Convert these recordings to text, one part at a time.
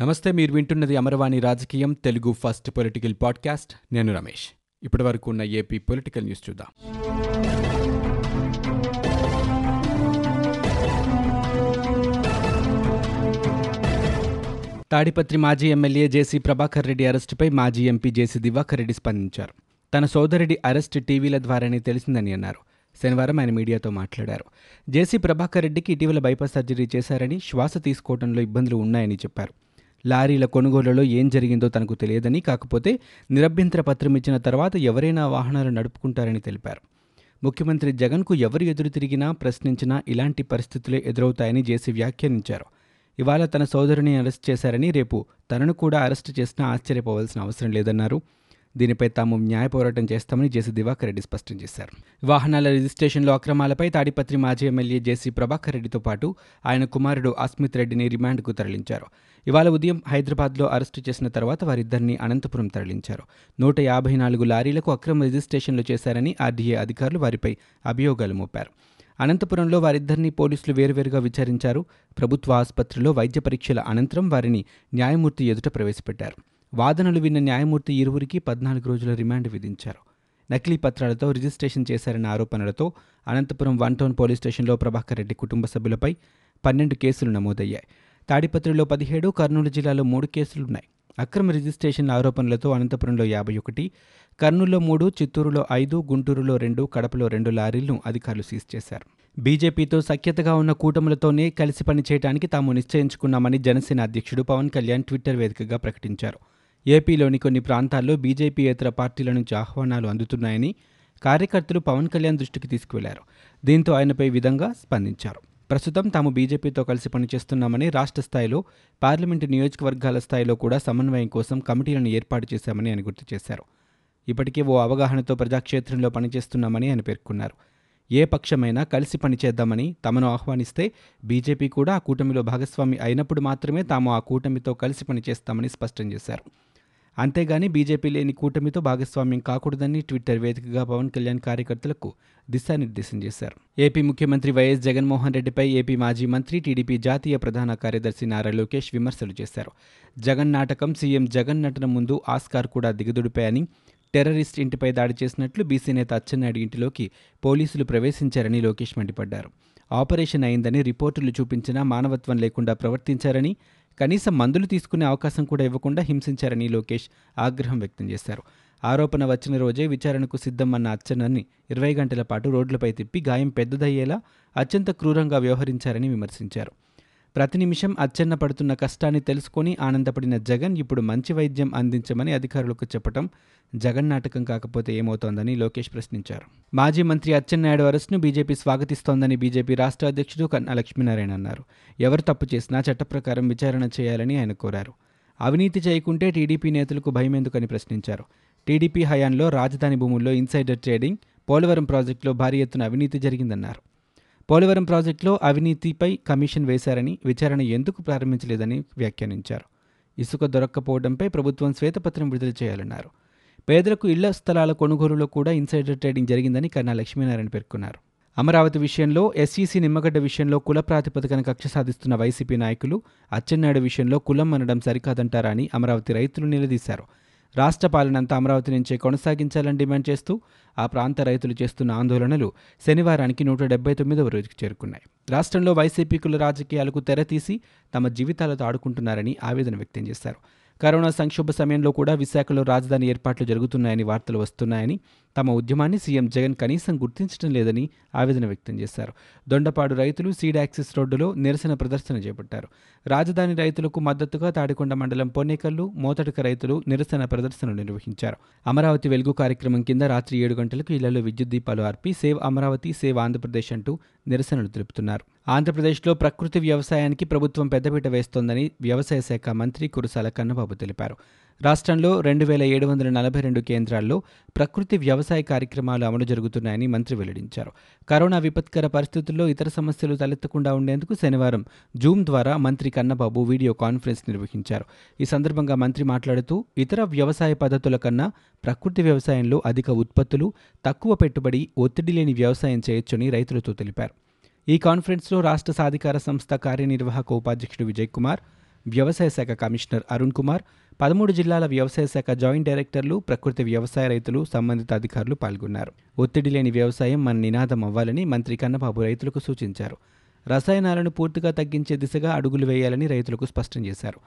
నమస్తే మీరు వింటున్నది అమరవాణి రాజకీయం తెలుగు ఫస్ట్ పొలిటికల్ పాడ్కాస్ట్. నేను రమేష్. ఇప్పటి వరకు ఉన్న ఏపీ పొలిటికల్ న్యూస్ చూద్దాం. తాడిపత్రి మాజీ ఎమ్మెల్యే జేసీ ప్రభాకర్ రెడ్డి అరెస్టుపై మాజీ ఎంపీ జేసీ దివాకర్ రెడ్డి స్పందించారు. తన సోదరుడి అరెస్టు టీవీల ద్వారానే తెలిసిందని అన్నారు. శనివారం ఆయన మీడియాతో మాట్లాడారు. జేసీ ప్రభాకర్ రెడ్డికి ఇటీవల బైపాస్ సర్జరీ చేశారని శ్వాస తీసుకోవడంలో ఇబ్బందులు ఉన్నాయని చెప్పారు. లారీల కొనుగోలులో ఏం జరిగిందో తనకు తెలియదని కాకపోతే నిరభ్యంతర పత్రం ఇచ్చిన తర్వాత ఎవరైనా వాహనాలు నడుపుకుంటారని తెలిపారు. ముఖ్యమంత్రి జగన్కు ఎవరు ఎదురు తిరిగినా ప్రశ్నించినా ఇలాంటి పరిస్థితులే ఎదురవుతాయని జేసీ వ్యాఖ్యానించారు. ఇవాళ తన సోదరుని అరెస్ట్ చేశారని రేపు తనను కూడా అరెస్ట్ చేసినా ఆశ్చర్యపోవాల్సిన అవసరం లేదన్నారు. దీనిపై తాము న్యాయ పోరాటం చేస్తామని జేసీ దివాకర్ రెడ్డి స్పష్టం చేశారు. వాహనాల రిజిస్ట్రేషన్లో అక్రమాలపై తాడిపత్రి మాజీ ఎమ్మెల్యే జేసీ ప్రభాకర్ రెడ్డితో పాటు ఆయన కుమారుడు అస్మిత్ రెడ్డిని రిమాండ్కు తరలించారు. ఇవాళ ఉదయం హైదరాబాద్లో అరెస్టు చేసిన తర్వాత వారిద్దరిని అనంతపురం తరలించారు. నూట యాభై నాలుగు లారీలకు అక్రమ రిజిస్ట్రేషన్లు చేశారని ఆర్డీఏ అధికారులు వారిపై అభియోగాలు మోపారు. అనంతపురంలో వారిద్దరిని పోలీసులు వేరువేరుగా విచారించారు. ప్రభుత్వ ఆసుపత్రిలో వైద్య పరీక్షల అనంతరం వారిని న్యాయమూర్తి ఎదుట ప్రవేశపెట్టారు. వాదనలు విన్న న్యాయమూర్తి ఇరువురికి పద్నాలుగు రోజుల రిమాండ్ విధించారు. నకిలీ పత్రాలతో రిజిస్ట్రేషన్ చేశారన్న ఆరోపణలతో అనంతపురం వన్ టౌన్ పోలీస్ స్టేషన్లో ప్రభాకర్ రెడ్డి కుటుంబ సభ్యులపై పన్నెండు కేసులు నమోదయ్యాయి. తాడిపత్రిలో పదిహేడు కర్నూలు జిల్లాలో మూడు కేసులున్నాయి. అక్రమ రిజిస్ట్రేషన్ ఆరోపణలతో అనంతపురంలో యాభై ఒకటి కర్నూలులో మూడు చిత్తూరులో ఐదు గుంటూరులో రెండు కడపలో రెండు లారీలను అధికారులు సీజ్ చేశారు. బీజేపీతో సఖ్యతగా ఉన్న కూటములతోనే కలిసి పనిచేయడానికి తాము నిశ్చయించుకున్నామని జనసేన అధ్యక్షుడు పవన్ కళ్యాణ్ ట్విట్టర్ వేదికగా ప్రకటించారు. ఏపీలోని కొన్ని ప్రాంతాల్లో బీజేపీయేతర పార్టీల నుంచి ఆహ్వానాలు అందుతున్నాయని కార్యకర్తలు పవన్ కళ్యాణ్ దృష్టికి తీసుకువెళ్ళారు. దీంతో ఆయనపై విధంగా స్పందించారు. ప్రస్తుతం తాము బీజేపీతో కలిసి పనిచేస్తున్నామని రాష్ట్ర స్థాయిలో పార్లమెంటు నియోజకవర్గాల స్థాయిలో కూడా సమన్వయం కోసం కమిటీలను ఏర్పాటు చేశామని ఆయన గుర్తు చేశారు. ఇప్పటికే ఓ అవగాహనతో ప్రజాక్షేత్రంలో పనిచేస్తున్నామని ఆయన పేర్కొన్నారు. ఏ పక్షమైనా కలిసి పనిచేద్దామని తమను ఆహ్వానిస్తే బీజేపీ కూడా ఆ కూటమిలో భాగస్వామి అయినప్పుడు మాత్రమే తాము ఆ కూటమితో కలిసి పనిచేస్తామని స్పష్టం చేశారు. అంతేగాని బీజేపీ లేని కూటమితో భాగస్వామ్యం కాకూడదని ట్విట్టర్ వేదికగా పవన్ కళ్యాణ్ కార్యకర్తలకు దిశానిర్దేశం చేశారు. ఏపీ ముఖ్యమంత్రి వైఎస్ జగన్మోహన్ రెడ్డిపై ఏపీ మాజీ మంత్రి టీడీపీ జాతీయ ప్రధాన కార్యదర్శి నారా లోకేష్ విమర్శలు చేశారు. జగన్ నాటకం సీఎం జగన్ నటన ముందు ఆస్కార్ కూడా దిగదుడిపాయని టెర్రరిస్ట్ ఇంటిపై దాడి చేసినట్లు బీసీ నేత అచ్చెన్నాయుడు ఇంటిలోకి పోలీసులు ప్రవేశించారని లోకేష్ మండిపడ్డారు. ఆపరేషన్ అయిందని రిపోర్టులు చూపించినా మానవత్వం లేకుండా ప్రవర్తించారని కనీసం మందులు తీసుకునే అవకాశం కూడా ఇవ్వకుండా హింసించారని లోకేష్ ఆగ్రహం వ్యక్తం చేశారు. ఆరోపణ వచ్చిన రోజే విచారణకు సిద్ధమన్న అచ్చెన్నని ఇరవై గంటల పాటు రోడ్లపై తిప్పి గాయం పెద్దదయ్యేలా అత్యంత క్రూరంగా వ్యవహరించారని విమర్శించారు. ప్రతి నిమిషం అచ్చెన్న పడుతున్న కష్టాన్ని తెలుసుకొని ఆనందపడిన జగన్ ఇప్పుడు మంచి వైద్యం అందించమని అధికారులకు చెప్పటం జగన్ నాటకం కాకపోతే ఏమవుతోందని లోకేష్ ప్రశ్నించారు. మాజీ మంత్రి అచ్చెన్నాయుడు అరెస్ట్ను బీజేపీ స్వాగతిస్తోందని బీజేపీ రాష్ట్ర అధ్యక్షుడు కన్నా లక్ష్మీనారాయణ అన్నారు. ఎవరు తప్పు చేసినా చట్టప్రకారం విచారణ చేయాలని ఆయన కోరారు. అవినీతి చేయకుంటే టీడీపీ నేతలకు భయమెందుకని ప్రశ్నించారు. టీడీపీ హయాంలో రాజధాని భూముల్లో ఇన్సైడర్ ట్రేడింగ్ పోలవరం ప్రాజెక్టులో భారీ ఎత్తున అవినీతి జరిగిందన్నారు. పోలవరం ప్రాజెక్టులో అవినీతిపై కమిషన్ వేశారని విచారణ ఎందుకు ప్రారంభించలేదని వ్యాఖ్యానించారు. ఇసుక దొరక్కపోవడంపై ప్రభుత్వం శ్వేతపత్రం విడుదల చేయాలన్నారు. పేదలకు ఇళ్ళ స్థలాల కొనుగోలులో కూడా ఇన్సైడర్ ట్రేడింగ్ జరిగిందని కన్నా లక్ష్మీనారాయణ పేర్కొన్నారు. అమరావతి విషయంలో ఎస్ఈసి నిమ్మగడ్డ విషయంలో కుల ప్రాతిపదికన కక్ష సాధిస్తున్న వైసీపీ నాయకులు అచ్చెన్నాయుడు విషయంలో కులం అనడం సరికాదంటారా అని అమరావతి రైతులు నిలదీశారు. రాష్ట్ర పాలనంతా అమరావతి నుంచే కొనసాగించాలని డిమాండ్ చేస్తూ ఆ ప్రాంత రైతులు చేస్తున్న ఆందోళనలు శనివారానికి నూట డెబ్బై తొమ్మిదవ రోజుకి చేరుకున్నాయి. రాష్ట్రంలో వైసీపీకుల రాజకీయాలకు తెరతీసి తమ జీవితాలతో ఆడుకుంటున్నారని ఆవేదన వ్యక్తం చేశారు. కరోనా సంక్షోభ సమయంలో కూడా విశాఖలో రాజధాని ఏర్పాట్లు జరుగుతున్నాయని వార్తలు వస్తున్నాయని తమ ఉద్యమాన్ని సీఎం జగన్ కనీసం గుర్తించడం లేదని ఆవేదన వ్యక్తం చేశారు. దొండపాడు రైతులు సీడ్ యాక్సిస్ రోడ్డులో నిరసన ప్రదర్శన చేపట్టారు. రాజధాని రైతులకు మద్దతుగా తాడికొండ మండలం పొన్నేకల్లు మోతడుక రైతులు నిరసన ప్రదర్శనలు నిర్వహించారు. అమరావతి వెలుగు కార్యక్రమం కింద రాత్రి ఏడు గంటలకు ఇళ్ళలో విద్యుత్ దీపాలు ఆర్పి సేవ్ అమరావతి సేవ్ ఆంధ్రప్రదేశ్ అంటూ నిరసనలు తెలుపుతున్నారు. ఆంధ్రప్రదేశ్లో ప్రకృతి వ్యవసాయానికి ప్రభుత్వం పెద్దపీట వేస్తోందని వ్యవసాయ శాఖ మంత్రి కురసాల కన్నబాబు తెలిపారు. రాష్ట్రంలో రెండు వేల ఏడు వందల నలభై రెండు కేంద్రాల్లో ప్రకృతి వ్యవసాయ కార్యక్రమాలు అమలు జరుగుతున్నాయని మంత్రి వెల్లడించారు. కరోనా విపత్కర పరిస్థితుల్లో ఇతర సమస్యలు తలెత్తకుండా ఉండేందుకు శనివారం జూమ్ ద్వారా మంత్రి కన్నబాబు వీడియో కాన్ఫరెన్స్ నిర్వహించారు. ఈ సందర్భంగా మంత్రి మాట్లాడుతూ ఇతర వ్యవసాయ పద్ధతుల కన్నా ప్రకృతి వ్యవసాయంలో అధిక ఉత్పత్తులు తక్కువ పెట్టుబడి ఒత్తిడి లేని వ్యవసాయం చేయొచ్చని రైతులతో తెలిపారు. ఈ కాన్ఫరెన్స్లో రాష్ట్ర సాధికార సంస్థ కార్యనిర్వాహక ఉపాధ్యక్షుడు విజయ్ కుమార్ వ్యవసాయ శాఖ కమిషనర్ అరుణ్ కుమార్ పదమూడు జిల్లాల వ్యవసాయ శాఖ జాయింట్ డైరెక్టర్లు ప్రకృతి వ్యవసాయ రైతులు సంబంధిత అధికారులు పాల్గొన్నారు. ఒత్తిడి లేని వ్యవసాయం మన నినాదం అవ్వాలని మంత్రి కన్నబాబు రైతులకు సూచించారు. రసాయనాలను పూర్తిగా తగ్గించే దిశగా అడుగులు వేయాలని రైతులకు స్పష్టం చేశారు.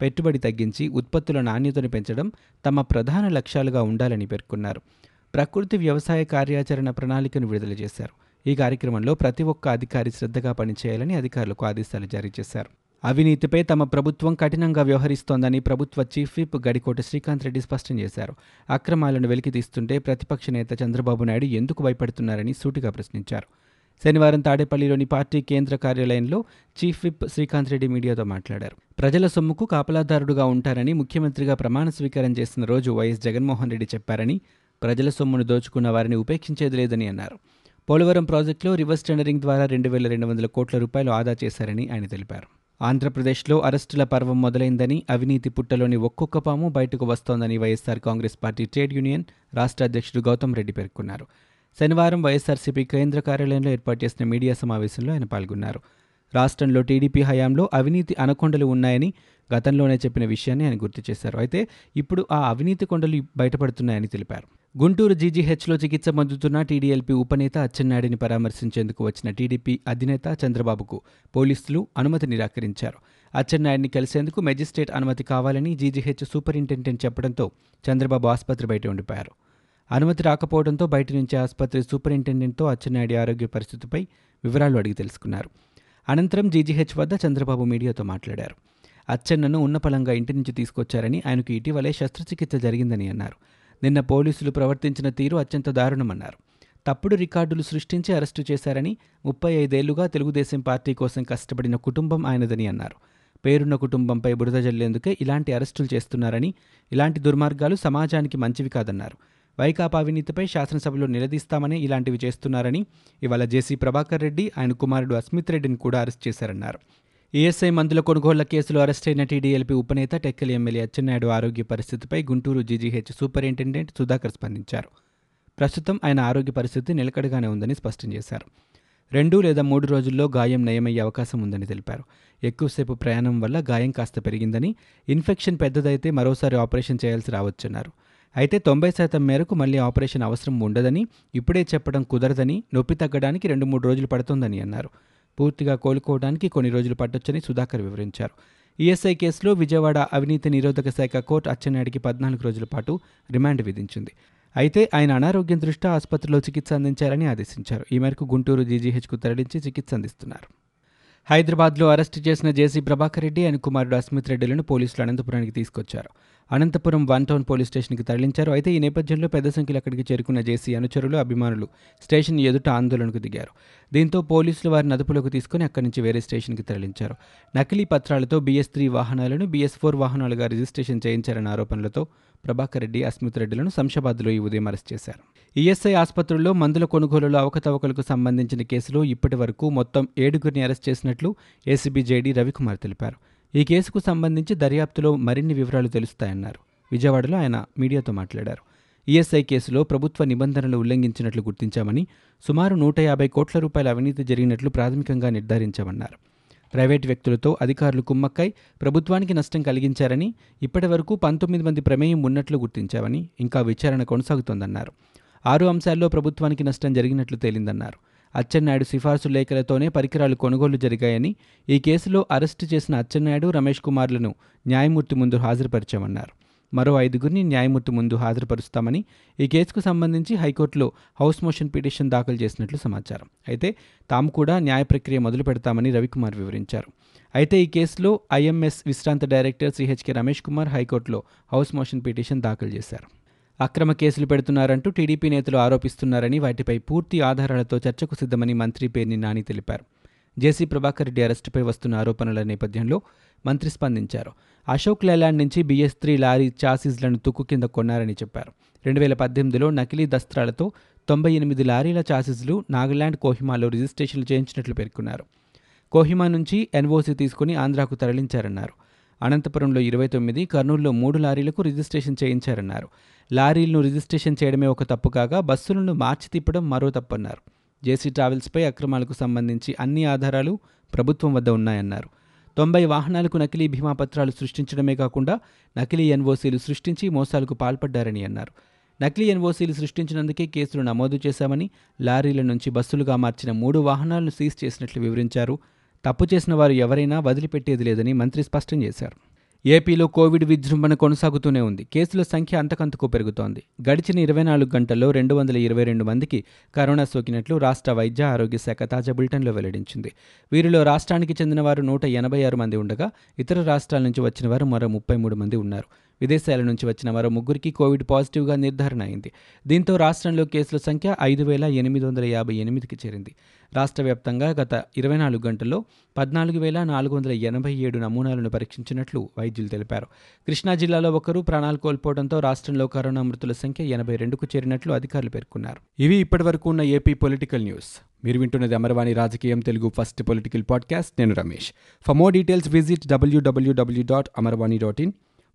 పెట్టుబడి తగ్గించి ఉత్పత్తుల నాణ్యతను పెంచడం తమ ప్రధాన లక్ష్యాలుగా ఉండాలని పేర్కొన్నారు. ప్రకృతి వ్యవసాయ కార్యాచరణ ప్రణాళికను విడుదల చేశారు. ఈ కార్యక్రమంలో ప్రతి ఒక్క అధికారి శ్రద్ధగా పనిచేయాలని అధికారులకు ఆదేశాలు జారీ చేశారు. అవినీతిపై తమ ప్రభుత్వం కఠినంగా వ్యవహరిస్తోందని ప్రభుత్వ చీఫ్ విప్ గడికోట శ్రీకాంత్ రెడ్డి స్పష్టం చేశారు. అక్రమాలను వెలికితీస్తుంటే ప్రతిపక్ష నేత చంద్రబాబు నాయుడు ఎందుకు భయపడుతున్నారని సూటిగా ప్రశ్నించారు. శనివారం తాడేపల్లిలోని పార్టీ కేంద్ర కార్యాలయంలో చీఫ్ విప్ శ్రీకాంత్ రెడ్డి మీడియాతో మాట్లాడారు. ప్రజల సొమ్ముకు కాపలాదారుడుగా ఉంటారని ముఖ్యమంత్రిగా ప్రమాణ స్వీకారం చేసిన రోజు వైఎస్ జగన్మోహన్ రెడ్డి చెప్పారని ప్రజల సొమ్మును దోచుకున్న వారిని ఉపేక్షించేది లేదని అన్నారు. పోలవరం ప్రాజెక్టులో రివర్స్ టెండరింగ్ ద్వారా రెండు వేల రెండు వందల కోట్ల రూపాయలు ఆదా చేశారని ఆయన తెలిపారు. ఆంధ్రప్రదేశ్లో అరెస్టుల పర్వం మొదలైందని అవినీతి పుట్టలోని ఒక్కొక్క పాము బయటకు వస్తోందని YSR Congress party trade union రాష్ట్ర అధ్యక్షుడు గౌతమ్ రెడ్డి పేర్కొన్నారు. శనివారం వైఎస్సార్సీపీ కేంద్ర కార్యాలయంలో ఏర్పాటు చేసిన మీడియా సమావేశంలో ఆయన పాల్గొన్నారు. రాష్ట్రంలో టీడీపీ హయాంలో అవినీతి అనకొండలు ఉన్నాయని గతంలోనే చెప్పిన విషయాన్ని ఆయన గుర్తు చేశారు. అయితే ఇప్పుడు ఆ అవినీతి కొండలు బయటపడుతున్నాయని తెలిపారు. గుంటూరు జీజీహెచ్లో చికిత్స పొందుతున్న టీడీఎల్పీ ఉపనేత అచ్చెన్నాయుడిని పరామర్శించేందుకు వచ్చిన టీడీపీ అధినేత చంద్రబాబుకు పోలీసులు అనుమతి నిరాకరించారు. అచ్చెన్నాయుడిని కలిసేందుకు మెజిస్ట్రేట్ అనుమతి కావాలని జీజీహెచ్ సూపరింటెండెంట్ చెప్పడంతో చంద్రబాబు ఆసుపత్రి బయట ఉండిపోయారు. అనుమతి రాకపోవడంతో బయట నుంచి ఆసుపత్రి సూపరింటెండెంట్తో అచ్చెన్నాయుడి ఆరోగ్య పరిస్థితిపై వివరాలు అడిగి తెలుసుకున్నారు. అనంతరం జీజీహెచ్ వద్ద చంద్రబాబు మీడియాతో మాట్లాడారు. అచ్చెన్నను ఉన్నపలంగా ఇంటి నుంచి తీసుకొచ్చారని ఆయనకు ఇటీవలే శస్త్రచికిత్స జరిగిందని అన్నారు. నిన్న పోలీసులు ప్రవర్తించిన తీరు అత్యంత దారుణమన్నారు. తప్పుడు రికార్డులు సృష్టించి అరెస్టు చేశారని ముప్పై ఐదేళ్ళుగా తెలుగుదేశం పార్టీ కోసం కష్టపడిన కుటుంబం ఆయనదని అన్నారు. పేరున్న కుటుంబంపై బురద జల్లేందుకే ఇలాంటి అరెస్టులు చేస్తున్నారని ఇలాంటి దుర్మార్గాలు సమాజానికి మంచివి కాదన్నారు. వైకాపా అవినీతిపై శాసనసభలో నిలదీస్తామని ఇలాంటివి చేస్తున్నారని ఇవాళ జేసీ ప్రభాకర్ రెడ్డి ఆయన కుమారుడు అస్మిత్ రెడ్డిని కూడా అరెస్ట్ చేశారన్నారు. ఈఎస్ఐ మందుల కొనుగోళ్ళ కేసులో అరెస్ట్ అయిన టీడీఎల్పీ ఉపనేత టెక్కలి ఎమ్మెల్యే అచ్చెన్నాయుడు ఆరోగ్య పరిస్థితిపై గుంటూరు జీజీహెచ్ సూపరింటెండెంట్ సుధాకర్ స్పందించారు. ప్రస్తుతం ఆయన ఆరోగ్య పరిస్థితి నిలకడగానే ఉందని స్పష్టం చేశారు. రెండు లేదా మూడు రోజుల్లో గాయం నయమయ్యే అవకాశం ఉందని తెలిపారు. ఎక్కువసేపు ప్రయాణం వల్ల గాయం కాస్త పెరిగిందని ఇన్ఫెక్షన్ పెద్దదైతే మరోసారి ఆపరేషన్ చేయాల్సి రావచ్చన్నారు. అయితే తొంభై శాతం మేరకు మళ్ళీ ఆపరేషన్ అవసరం ఉండదని ఇప్పుడే చెప్పడం కుదరదని నొప్పి తగ్గడానికి రెండు మూడు రోజులు పడుతుందని అన్నారు. పూర్తిగా కోలుకోవడానికి కొన్ని రోజులు పట్టొచ్చని సుధాకర్ వివరించారు. ఈఎస్ఐ కేసులో విజయవాడ అవినీతి నిరోధక శాఖ కోర్టు అచ్చెన్నాయుడికి పద్నాలుగు రోజుల పాటు రిమాండ్ విధించింది. అయితే ఆయన అనారోగ్యం దృష్ట్యా ఆసుపత్రిలో చికిత్స అందించాలని ఆదేశించారు. ఈ మేరకు గుంటూరు జీజీహెచ్కు తరలించి చికిత్స అందిస్తున్నారు. హైదరాబాద్లో అరెస్టు చేసిన జేసీ ప్రభాకర్ రెడ్డి ఆయన కుమారుడు అస్మిత్ రెడ్డిలను పోలీసులు అనంతపురానికి తీసుకొచ్చారు. అనంతపురం వన్ టౌన్ పోలీస్ స్టేషన్కి తరలించారు. అయితే ఈ నేపథ్యంలో పెద్ద సంఖ్యలో అక్కడికి చేరుకున్న జేసీ అనుచరులు అభిమానులు స్టేషన్ ఎదుట ఆందోళనకు దిగారు. దీంతో పోలీసులు వారిని అదుపులోకి తీసుకుని అక్కడి నుంచి వేరే స్టేషన్కి తరలించారు. నకిలీ పత్రాలతో బీఎస్ త్రీ వాహనాలను బీఎస్ ఫోర్ వాహనాలుగా రిజిస్ట్రేషన్ చేయించారన్న ఆరోపణలతో ప్రభాకర్ రెడ్డి అస్మిత్ రెడ్డిలను శంషాబాద్లో ఈ ఉదయం అరెస్ట్ చేశారు. ఈఎస్ఐ ఆసుపత్రుల్లో మందుల కొనుగోలులో అవకతవకలకు సంబంధించిన కేసులో ఇప్పటి వరకు మొత్తం ఏడుగురిని అరెస్ట్ చేసినట్లు ఏసీబీ జేడీ రవికుమార్ తెలిపారు. ఈ కేసుకు సంబంధించి దర్యాప్తులో మరిన్ని వివరాలు తెలుస్తాయన్నారు. విజయవాడలో ఆయన మీడియాతో మాట్లాడారు. ఈఎస్ఐ కేసులో ప్రభుత్వ నిబంధనలు ఉల్లంఘించినట్లు గుర్తించామని సుమారు నూట యాభై కోట్ల రూపాయల అవినీతి జరిగినట్లు ప్రాథమికంగా నిర్ధారించామన్నారు. ప్రైవేటు వ్యక్తులతో అధికారులు కుమ్మక్కై ప్రభుత్వానికి నష్టం కలిగించారని ఇప్పటి వరకు పంతొమ్మిది మంది ప్రమేయం ఉన్నట్లు గుర్తించామని ఇంకా విచారణ కొనసాగుతోందన్నారు. ఆరు అంశాల్లో ప్రభుత్వానికి నష్టం జరిగినట్లు తేలిందన్నారు. అచ్చెన్నాయుడు సిఫార్సు లేఖలతోనే పరికరాలు కొనుగోలు జరిగాయని ఈ కేసులో అరెస్టు చేసిన అచ్చెన్నాయుడు రమేష్ కుమార్లను న్యాయమూర్తి ముందు హాజరుపరిచామన్నారు. మరో ఐదుగురిని న్యాయమూర్తి ముందు హాజరుపరుస్తామని ఈ కేసుకు సంబంధించి హైకోర్టులో హౌస్ మోషన్ పిటిషన్ దాఖలు చేసినట్లు సమాచారం. అయితే తాము కూడా న్యాయ ప్రక్రియ మొదలు పెడతామని రవికుమార్ వివరించారు. అయితే ఈ కేసులో ఐఎంఎస్ విశ్రాంత డైరెక్టర్ సిహెచ్కే రమేష్ కుమార్ హైకోర్టులో హౌస్ మోషన్ పిటిషన్ దాఖలు చేశారు. అక్రమ కేసులు పెడుతున్నారంటూ టీడీపీ నేతలు ఆరోపిస్తున్నారని వాటిపై పూర్తి ఆధారాలతో చర్చకు సిద్ధమని మంత్రి పేర్ని నాని తెలిపారు. జేసీ ప్రభాకర్ రెడ్డి అరెస్టుపై వస్తున్న ఆరోపణల నేపథ్యంలో మంత్రి స్పందించారు. అశోక్ లేలాండ్ నుంచి బీఎస్ త్రీ లారీ చాసీస్లను తుక్కు కింద కొన్నారని చెప్పారు. రెండు వేల పద్దెనిమిదిలో నకిలీ దస్త్రాలతో తొంభై ఎనిమిది లారీల చాసీస్లు నాగాలాండ్ కోహిమాలో రిజిస్ట్రేషన్లు చేయించినట్లు పేర్కొన్నారు. కోహిమా నుంచి ఎన్ఓసీ తీసుకుని ఆంధ్రాకు తరలించారన్నారు. అనంతపురంలో ఇరవై తొమ్మిది కర్నూలులో మూడు లారీలకు రిజిస్ట్రేషన్ చేయించారన్నారు. లారీలను రిజిస్ట్రేషన్ చేయడమే ఒక తప్పు కాగా బస్సులను మార్చి తిప్పడం మరో తప్పన్నారు. జేసీ ట్రావెల్స్పై అక్రమాలకు సంబంధించి అన్ని ఆధారాలు ప్రభుత్వం వద్ద ఉన్నాయన్నారు. తొంభై వాహనాలకు నకిలీ బీమా పత్రాలు సృష్టించడమే కాకుండా నకిలీ ఎన్ఓసీలు సృష్టించి మోసాలకు పాల్పడ్డారని అన్నారు. నకిలీ ఎన్ఓసీలు సృష్టించినందుకే కేసులు నమోదు చేశామని లారీల నుంచి బస్సులుగా మార్చిన మూడు వాహనాలను సీజ్ చేసినట్లు వివరించారు. తప్పు చేసిన వారు ఎవరైనా వదిలిపెట్టేది లేదని మంత్రి స్పష్టం చేశారు. ఏపీలో కోవిడ్ విజృంభణ కొనసాగుతూనే ఉంది. కేసుల సంఖ్య అంతకంతకు పెరుగుతోంది. గడిచిన ఇరవై నాలుగు గంటల్లో రెండు వందల ఇరవై రెండు మందికి కరోనా సోకినట్లు రాష్ట్ర వైద్య ఆరోగ్య శాఖ తాజా బులెటిన్లో వెల్లడించింది. వీరిలో రాష్ట్రానికి చెందిన వారు నూట ఎనభై ఆరు మంది ఉండగా ఇతర రాష్ట్రాల నుంచి వచ్చిన వారు మరో ముప్పై మూడు మంది ఉన్నారు. విదేశాల నుంచి వచ్చిన మరో ముగ్గురికి కోవిడ్ పాజిటివ్గా నిర్ధారణ అయింది. దీంతో రాష్ట్రంలో కేసుల సంఖ్య ఐదు వేల ఎనిమిది వందల యాభై ఎనిమిదికి చేరింది. రాష్ట్ర వ్యాప్తంగా గత ఇరవై నాలుగు గంటల్లో పద్నాలుగు వేల నాలుగు వందల ఎనభై ఏడు నమూనాలను పరీక్షించినట్లు వైద్యులు తెలిపారు. కృష్ణా జిల్లాలో ఒకరు ప్రాణాలు కోల్పోవడంతో రాష్ట్రంలో కరోనా మృతుల సంఖ్య ఎనభై రెండుకు చేరినట్లు అధికారులు పేర్కొన్నారు. ఇవి ఇప్పటివరకు ఉన్న ఏపీ పొలిటికల్ న్యూస్. మీరు వింటున్నది అమర్వాణి రాజకీయం తెలుగు ఫస్ట్ పొలిటికల్ పాడ్కాస్ట్. నేను Ramesh. For more details visit WWW dot Amarvani dot in.